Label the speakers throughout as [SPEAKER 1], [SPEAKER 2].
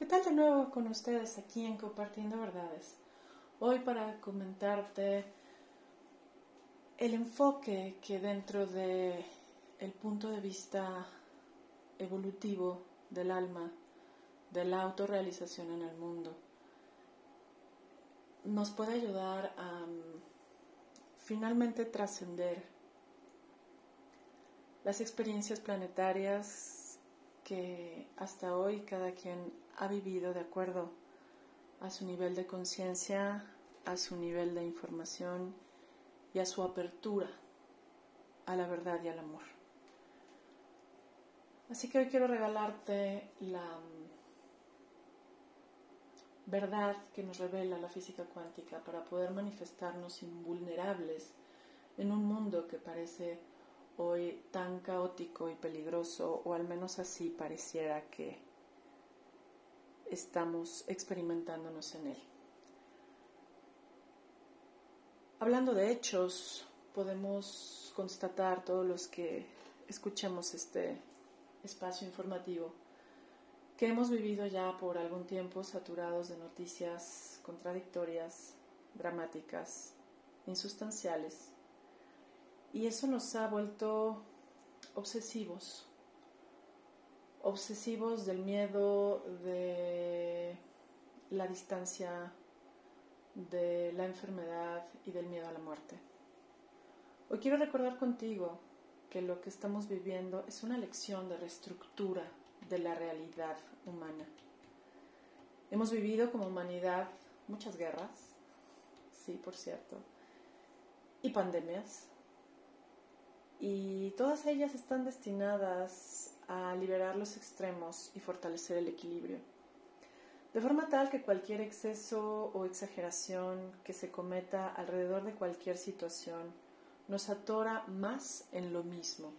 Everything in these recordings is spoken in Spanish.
[SPEAKER 1] ¿Qué tal de nuevo con ustedes aquí en Compartiendo Verdades? Hoy para comentarte el enfoque que dentro de el punto de vista evolutivo del alma, de la autorrealización en el mundo, nos puede ayudar a mm, finalmente trascender las experiencias planetarias que hasta hoy cada quien ha vivido de acuerdo a su nivel de conciencia, a su nivel de información y a su apertura a la verdad y al amor. Así que hoy quiero regalarte la mm, verdad que nos revela la física cuántica para poder manifestarnos invulnerables en un mundo que parece hoy tan caótico y peligroso, o al menos así pareciera que estamos experimentándonos en él. Hablando de hechos, podemos constatar todos los que escuchemos este espacio informativo que hemos vivido ya por algún tiempo saturados de noticias contradictorias, dramáticas, insustanciales, y eso nos ha vuelto obsesivos, obsesivos del miedo, de la distancia, de la enfermedad y del miedo a la muerte. Hoy quiero recordar contigo que lo que estamos viviendo es una lección de reestructura de la realidad humana. Hemos vivido como humanidad muchas guerras, sí, por cierto, y pandemias, y todas ellas están destinadas a liberar los extremos y fortalecer el equilibrio. De forma tal que cualquier exceso o exageración que se cometa alrededor de cualquier situación nos atora más en lo mismo.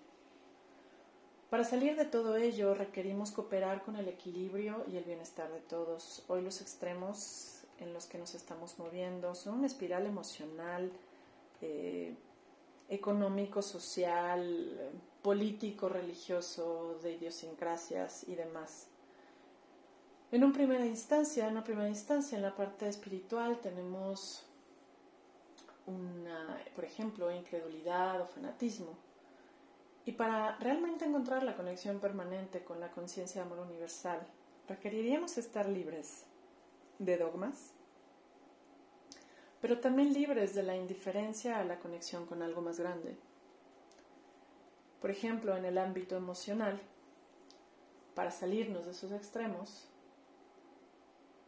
[SPEAKER 1] Para salir de todo ello requerimos cooperar con el equilibrio y el bienestar de todos. Hoy los extremos en los que nos estamos moviendo son una espiral emocional, eh, económico, social, político, religioso, de idiosincrasias y demás. En una primera instancia, en la parte espiritual tenemos una, por ejemplo, incredulidad o fanatismo. Y para realmente encontrar la conexión permanente con la conciencia de amor universal, requeriríamos estar libres de dogmas, pero también libres de la indiferencia a la conexión con algo más grande. Por ejemplo, en el ámbito emocional, para salirnos de esos extremos,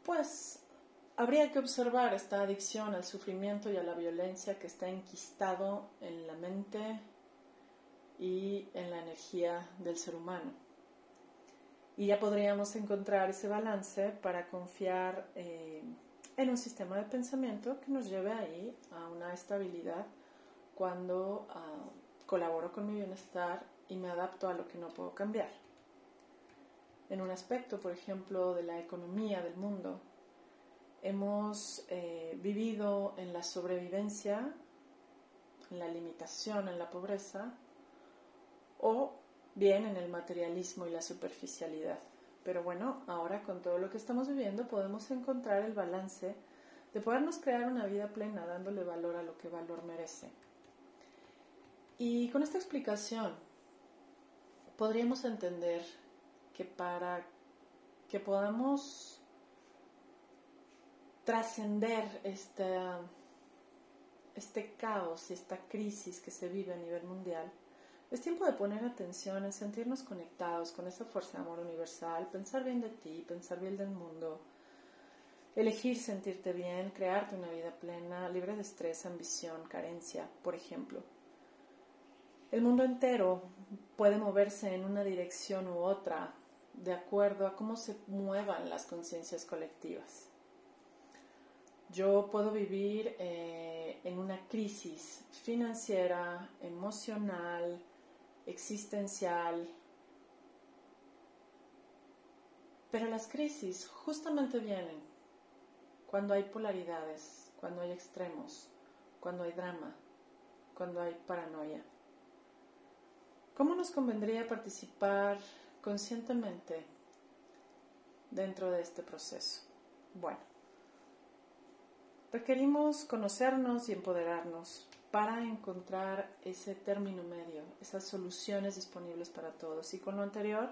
[SPEAKER 1] pues habría que observar esta adicción al sufrimiento y a la violencia que está enquistado en la mente y en la energía del ser humano. Y ya podríamos encontrar ese balance para confiar eh, en un sistema de pensamiento que nos lleve ahí a una estabilidad cuando ah, colaboro con mi bienestar y me adapto a lo que no puedo cambiar. En un aspecto, por ejemplo, de la economía del mundo, hemos eh, vivido en la sobrevivencia, en la limitación, en la pobreza, o bien en el materialismo y la superficialidad. Pero bueno, ahora con todo lo que estamos viviendo podemos encontrar el balance de podernos crear una vida plena dándole valor a lo que valor merece. Y con esta explicación podríamos entender que para que podamos trascender este, este caos y esta crisis que se vive a nivel mundial, es tiempo de poner atención en sentirnos conectados con esa fuerza de amor universal, pensar bien de ti, pensar bien del mundo, elegir sentirte bien, crearte una vida plena, libre de estrés, ambición, carencia, por ejemplo. El mundo entero puede moverse en una dirección u otra de acuerdo a cómo se muevan las conciencias colectivas. Yo puedo vivir eh, en una crisis financiera, emocional, existencial. Pero las crisis justamente vienen cuando hay polaridades, cuando hay extremos, cuando hay drama, cuando hay paranoia. ¿Cómo nos convendría participar conscientemente dentro de este proceso. Bueno, requerimos conocernos y empoderarnos para encontrar ese término medio, esas soluciones disponibles para todos. Y con lo anterior,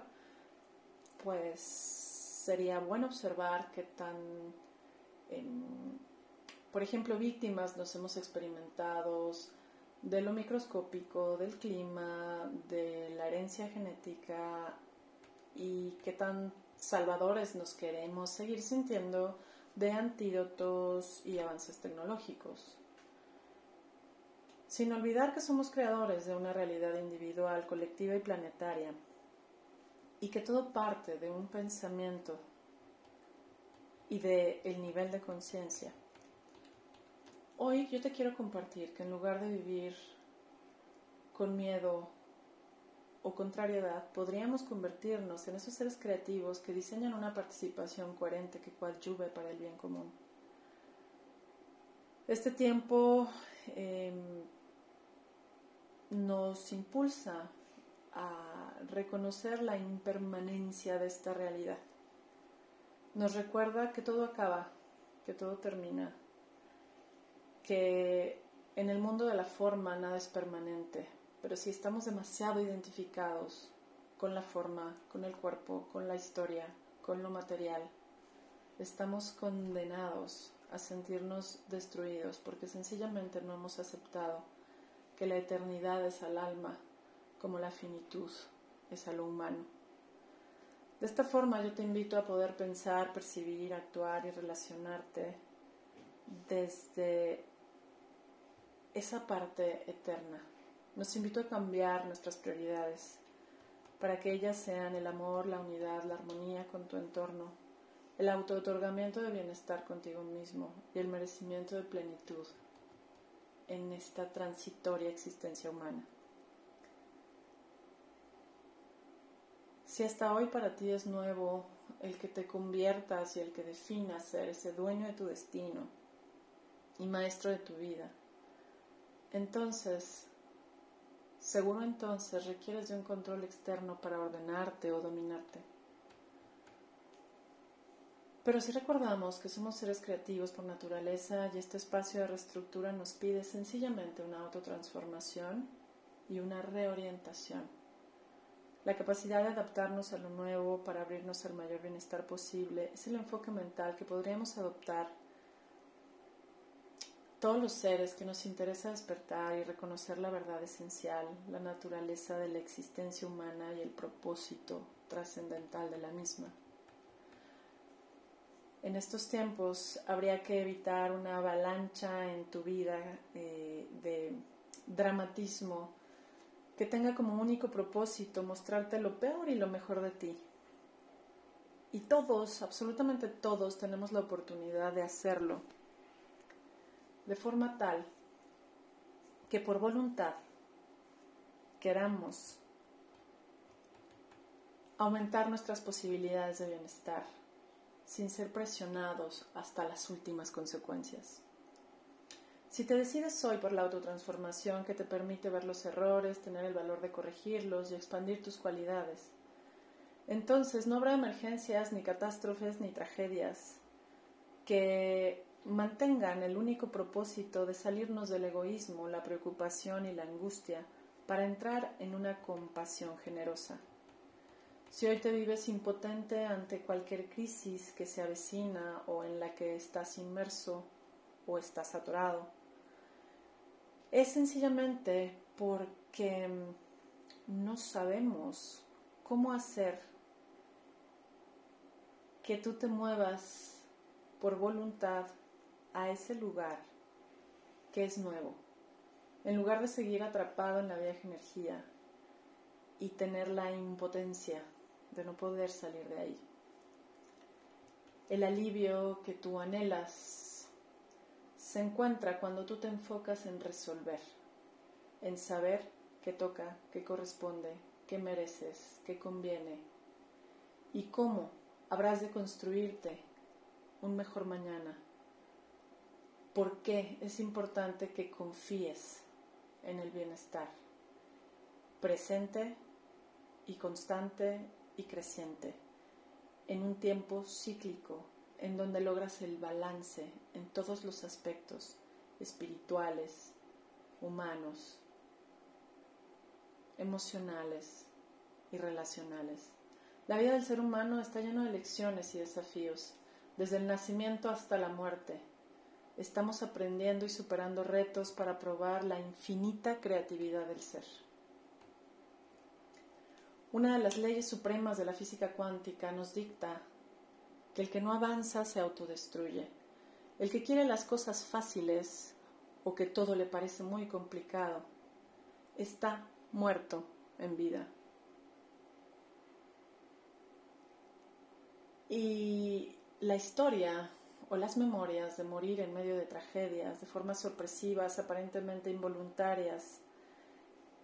[SPEAKER 1] pues sería bueno observar qué tan, por ejemplo, víctimas nos hemos experimentado de lo microscópico, del clima, de la herencia genética y qué tan salvadores nos queremos seguir sintiendo de antídotos y avances tecnológicos. Sin olvidar que somos creadores de una realidad individual, colectiva y planetaria, y que todo parte de un pensamiento y de el nivel de conciencia. Hoy yo te quiero compartir que en lugar de vivir con miedo o contrariedad, podríamos convertirnos en esos seres creativos que diseñan una participación coherente que coadyuve para el bien común. Este tiempo em, nos impulsa a reconocer la impermanencia de esta realidad. Nos recuerda que todo acaba, que todo termina, que en el mundo de la forma nada es permanente, pero si estamos demasiado identificados con la forma, con el cuerpo, con la historia, con lo material, estamos condenados a sentirnos destruidos porque sencillamente no hemos aceptado que la eternidad es al alma como la finitud es a lo humano. De esta forma yo te invito a poder pensar, percibir, actuar y relacionarte desde esa parte eterna nos invito a cambiar nuestras prioridades para que ellas sean el amor, la unidad, la armonía con tu entorno, el auto-otorgamiento de bienestar contigo mismo y el merecimiento de plenitud en esta transitoria existencia humana. Si hasta hoy para ti es nuevo el que te conviertas y el que definas ser ese dueño de tu destino y maestro de tu vida, entonces Seguro entonces requieres de un control externo para ordenarte o dominarte. Pero si recordamos que somos seres creativos por naturaleza y este espacio de reestructura nos pide sencillamente una autotransformación y una reorientación. La capacidad de adaptarnos a lo nuevo para abrirnos al mayor bienestar posible es el enfoque mental que podríamos adoptar todos los seres que nos interesa despertar y reconocer la verdad esencial, la naturaleza de la existencia humana y el propósito trascendental de la misma. En estos tiempos habría que evitar una avalancha en tu vida eh, de dramatismo que tenga como único propósito mostrarte lo peor y lo mejor de ti. Y todos, absolutamente todos, tenemos la oportunidad de hacerlo de forma tal que por voluntad queramos aumentar nuestras posibilidades de bienestar sin ser presionados hasta las últimas consecuencias. Si te decides hoy por la autotransformación que te permite ver los errores, tener el valor de corregirlos y expandir tus cualidades, entonces no habrá emergencias, ni catástrofes, ni tragedias que mantengan el único propósito de salirnos del egoísmo, la preocupación y la angustia para entrar en una compasión generosa. Si hoy te vives impotente ante cualquier crisis que se avecina o en la que estás inmerso o estás atorado, es sencillamente porque no sabemos cómo hacer que tú te muevas por voluntad a ese lugar que es nuevo, en lugar de seguir atrapado en la vieja energía y tener la impotencia de no poder salir de ahí. El alivio que tú anhelas se encuentra cuando tú te enfocas en resolver, en saber qué toca, qué corresponde, qué mereces, qué conviene y cómo habrás de construirte un mejor mañana por qué es importante que confíes en el bienestar presente y constante y creciente en un tiempo cíclico, en donde logras el balance en todos los aspectos espirituales, humanos, emocionales y relacionales. La vida del ser humano está llena de lecciones y desafíos, desde el nacimiento hasta la muerte. Estamos aprendiendo y superando retos para probar la infinita creatividad del ser. Una de las leyes supremas de la física cuántica nos dicta que el que no avanza se autodestruye. El que quiere las cosas fáciles o que todo le parece muy complicado está muerto en vida. Y la historia o las memorias de morir en medio de tragedias, de formas sorpresivas, aparentemente involuntarias,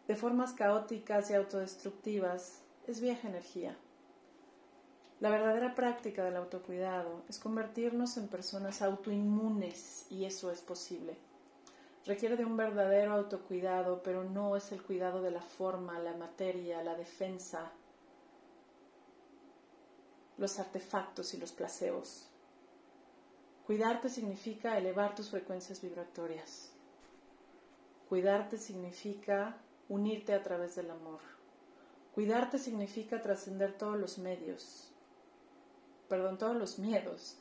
[SPEAKER 1] de formas caóticas y autodestructivas, es vieja energía. La verdadera práctica del autocuidado es convertirnos en personas autoinmunes y eso es posible. Requiere de un verdadero autocuidado, pero no es el cuidado de la forma, la materia, la defensa, los artefactos y los placebos. Cuidarte significa elevar tus frecuencias vibratorias. Cuidarte significa unirte a través del amor. Cuidarte significa trascender todos los medios, perdón, todos los miedos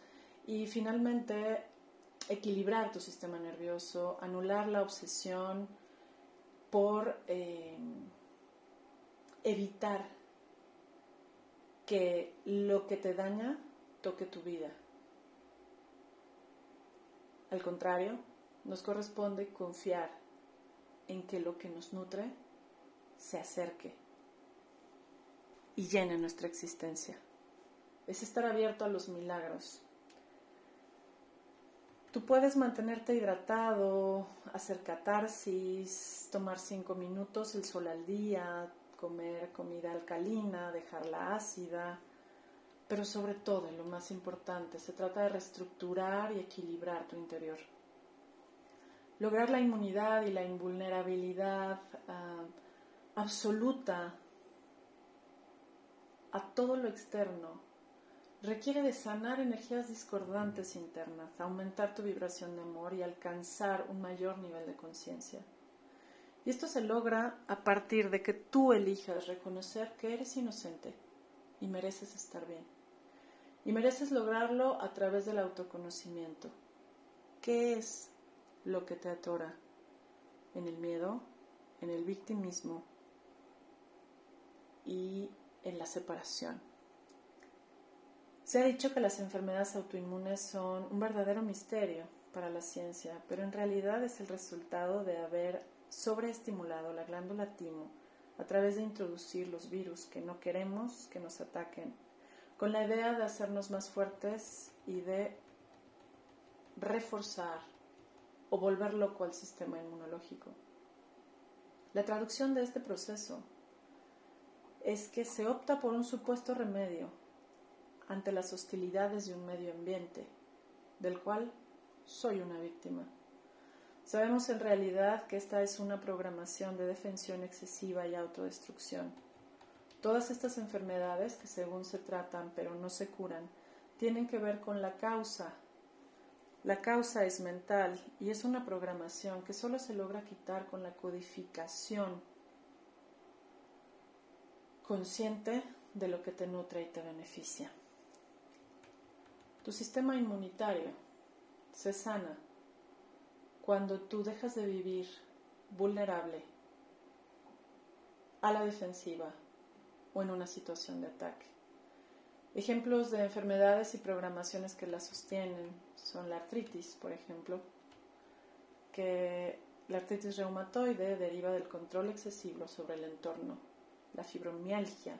[SPEAKER 1] y finalmente equilibrar tu sistema nervioso, anular la obsesión por eh, evitar que lo que te daña toque tu vida. Al contrario, nos corresponde confiar en que lo que nos nutre se acerque y llene nuestra existencia. Es estar abierto a los milagros. Tú puedes mantenerte hidratado, hacer catarsis, tomar cinco minutos el sol al día, comer comida alcalina, dejarla ácida, pero sobre todo, y lo más importante, se trata de reestructurar y equilibrar tu interior. Lograr la inmunidad y la invulnerabilidad ah, absoluta a todo lo externo requiere de sanar energías discordantes internas, aumentar tu vibración de amor y alcanzar un mayor nivel de conciencia. Y esto se logra a partir de que tú elijas reconocer que eres inocente y mereces estar bien. Y mereces lograrlo a través del autoconocimiento. ¿Qué es lo que te atora? En el miedo, en el victimismo y en la separación. Se ha dicho que las enfermedades autoinmunes son un verdadero misterio para la ciencia, pero en realidad es el resultado de haber sobreestimulado la glándula timo a través de introducir los virus que no queremos que nos ataquen, con la idea de hacernos más fuertes y de reforzar o volver loco al sistema inmunológico. La traducción de este proceso es que se opta por un supuesto remedio ante las hostilidades de un medio ambiente, del cual soy una víctima. Sabemos en realidad que esta es una programación de defensión excesiva y autodestrucción. Todas estas enfermedades, que según se tratan pero no se curan, tienen que ver con la causa. La causa es mental y es una programación que solo se logra quitar con la codificación consciente de lo que te nutre y te beneficia. Tu sistema inmunitario se sana cuando tú dejas de vivir vulnerable a la defensiva o en una situación de ataque. Ejemplos de enfermedades y programaciones que la sostienen son la artritis, por ejemplo, que la artritis reumatoide deriva del control excesivo sobre el entorno la fibromialgia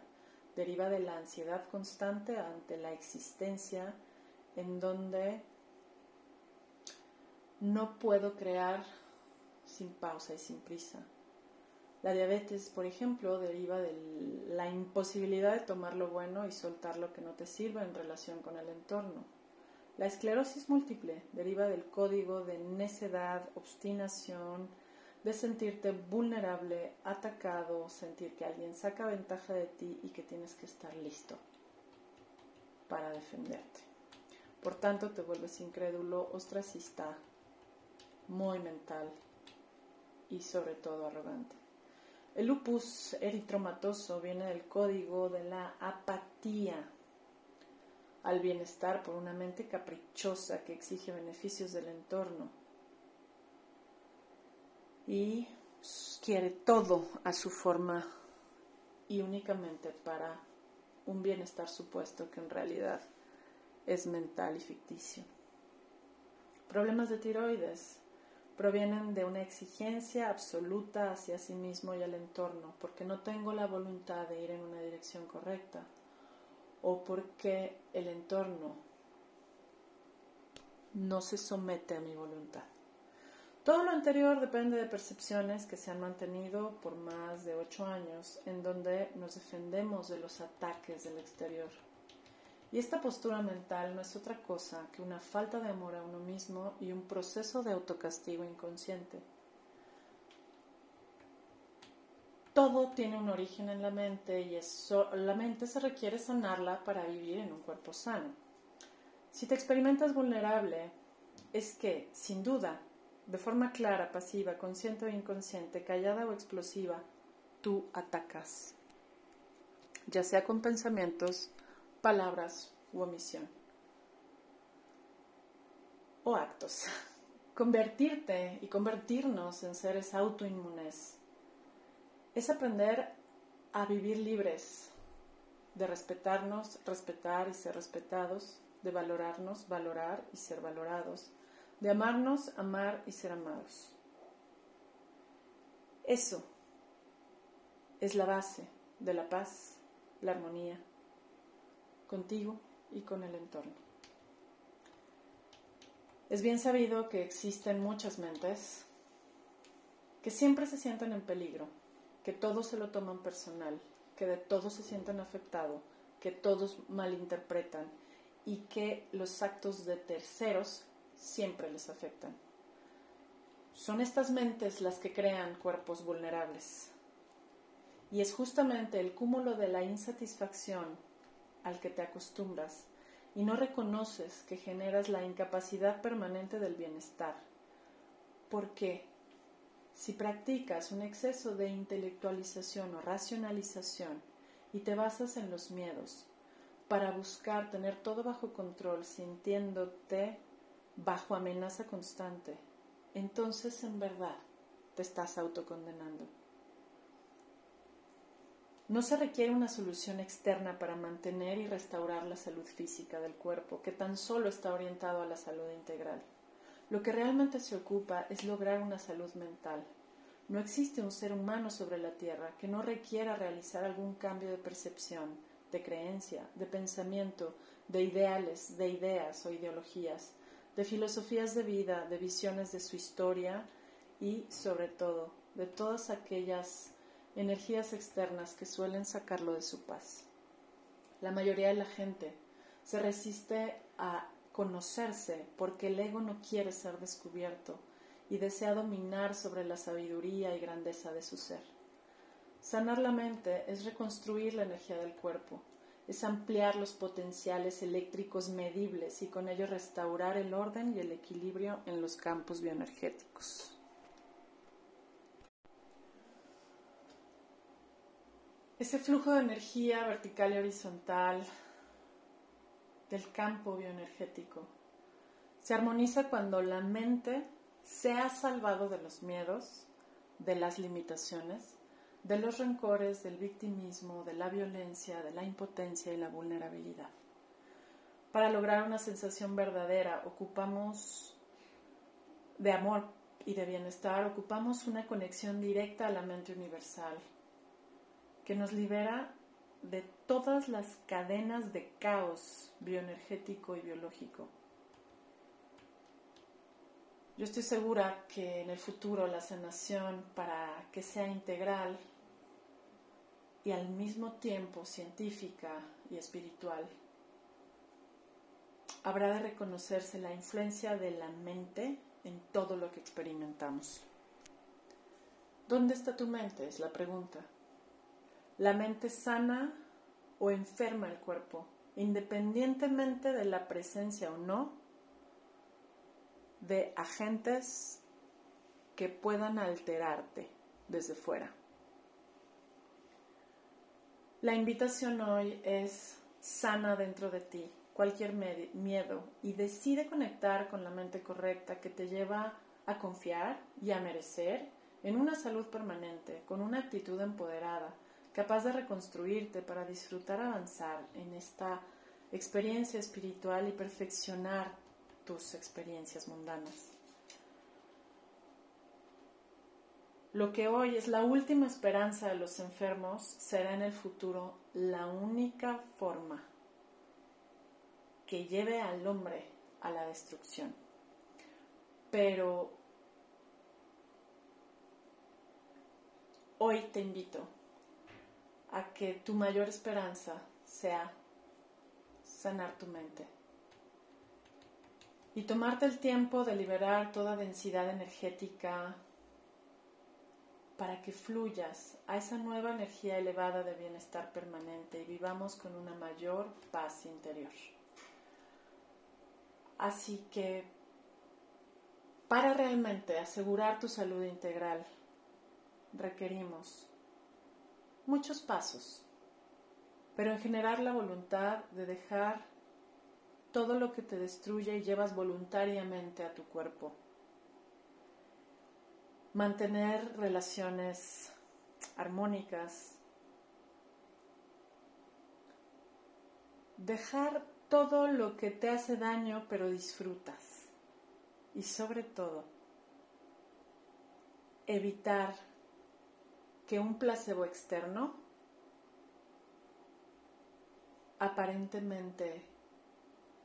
[SPEAKER 1] deriva de la ansiedad constante ante la existencia en donde no puedo crear sin pausa y sin prisa. La diabetes, por ejemplo, deriva de la imposibilidad de tomar lo bueno y soltar lo que no te sirve en relación con el entorno. La esclerosis múltiple deriva del código de necedad, obstinación, de sentirte vulnerable, atacado, sentir que alguien saca ventaja de ti y que tienes que estar listo. para defenderte. Por tanto, te vuelves incrédulo, ostracista, muy mental y sobre todo arrogante. El lupus eritromatoso viene del código de la apatía al bienestar por una mente caprichosa que exige beneficios del entorno y quiere todo a su forma y únicamente para un bienestar supuesto que en realidad es mental y ficticio. Problemas de tiroides provienen de una exigencia absoluta hacia sí mismo y al entorno, porque no tengo la voluntad de ir en una dirección correcta o porque el entorno no se somete a mi voluntad. Todo lo anterior depende de percepciones que se han mantenido por más de ocho años, en donde nos defendemos de los ataques del exterior. Y esta postura mental no es otra cosa que una falta de amor a uno mismo y un proceso de autocastigo inconsciente. Todo tiene un origen en la mente y la mente se requiere sanarla para vivir en un cuerpo sano. Si te experimentas vulnerable, es que, sin duda, de forma clara, pasiva, consciente o inconsciente, callada o explosiva, tú atacas, ya sea con pensamientos, palabras u omisión, o actos. Convertirte y convertirnos en seres autoinmunes es aprender a vivir libres, de respetarnos, respetar y ser respetados, de valorarnos, valorar y ser valorados, de amarnos, amar y ser amados. Eso es la base de la paz, la armonía, contigo y con el entorno. Es bien sabido que existen muchas mentes que siempre se sienten en peligro, que todos se lo toman personal, que de todos se sienten afectados, que todos malinterpretan y que los actos de terceros siempre les afectan. Son estas mentes las que crean cuerpos vulnerables. Y es justamente el cúmulo de la insatisfacción al que te acostumbras y no reconoces que generas la incapacidad permanente del bienestar. Porque si practicas un exceso de intelectualización o racionalización y te basas en los miedos para buscar tener todo bajo control sintiéndote bajo amenaza constante, entonces en verdad te estás autocondenando. No se requiere una solución externa para mantener y restaurar la salud física del cuerpo, que tan solo está orientado a la salud integral. Lo que realmente se ocupa es lograr una salud mental. No existe un ser humano sobre la Tierra que no requiera realizar algún cambio de percepción, de creencia, de pensamiento, de ideales, de ideas o ideologías, de filosofías de vida, de visiones de su historia y, sobre todo, de todas aquellas energías externas que suelen sacarlo de su paz. La mayoría de la gente se resiste a conocerse porque el ego no quiere ser descubierto y desea dominar sobre la sabiduría y grandeza de su ser. Sanar la mente es reconstruir la energía del cuerpo, es ampliar los potenciales eléctricos medibles y con ello restaurar el orden y el equilibrio en los campos bioenergéticos. Ese flujo de energía vertical y horizontal del campo bioenergético se armoniza cuando la mente se ha salvado de los miedos, de las limitaciones de los rencores, del victimismo, de la violencia, de la impotencia y la vulnerabilidad. Para lograr una sensación verdadera ocupamos de amor y de bienestar, ocupamos una conexión directa a la mente universal que nos libera de todas las cadenas de caos bioenergético y biológico. Yo estoy segura que en el futuro la sanación, para que sea integral y al mismo tiempo científica y espiritual, habrá de reconocerse la influencia de la mente en todo lo que experimentamos. ¿Dónde está tu mente? Es la pregunta. ¿La mente sana o enferma el cuerpo? independientemente de la presencia o no de agentes que puedan alterarte desde fuera. La invitación hoy es sana dentro de ti cualquier miedo y decide conectar con la mente correcta que te lleva a confiar y a merecer en una salud permanente, con una actitud empoderada, capaz de reconstruirte para disfrutar avanzar en esta experiencia espiritual y perfeccionar tus experiencias mundanas. Lo que hoy es la última esperanza de los enfermos será en el futuro la única forma que lleve al hombre a la destrucción. Pero hoy te invito a que tu mayor esperanza sea sanar tu mente y tomarte el tiempo de liberar toda densidad energética para que fluyas a esa nueva energía elevada de bienestar permanente y vivamos con una mayor paz interior. Así que para realmente asegurar tu salud integral requerimos muchos pasos, pero en generar la voluntad de dejar todo lo que te destruye y llevas voluntariamente a tu cuerpo. Mantener relaciones armónicas. Dejar todo lo que te hace daño pero disfrutas. Y sobre todo, evitar que un placebo externo aparentemente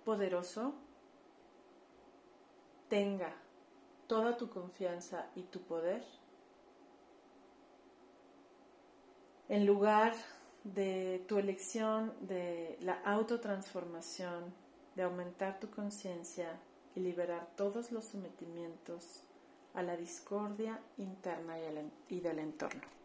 [SPEAKER 1] poderoso tenga toda tu confianza y tu poder en lugar de tu elección de la autotransformación, de aumentar tu conciencia y liberar todos los sometimientos a la discordia interna y del entorno.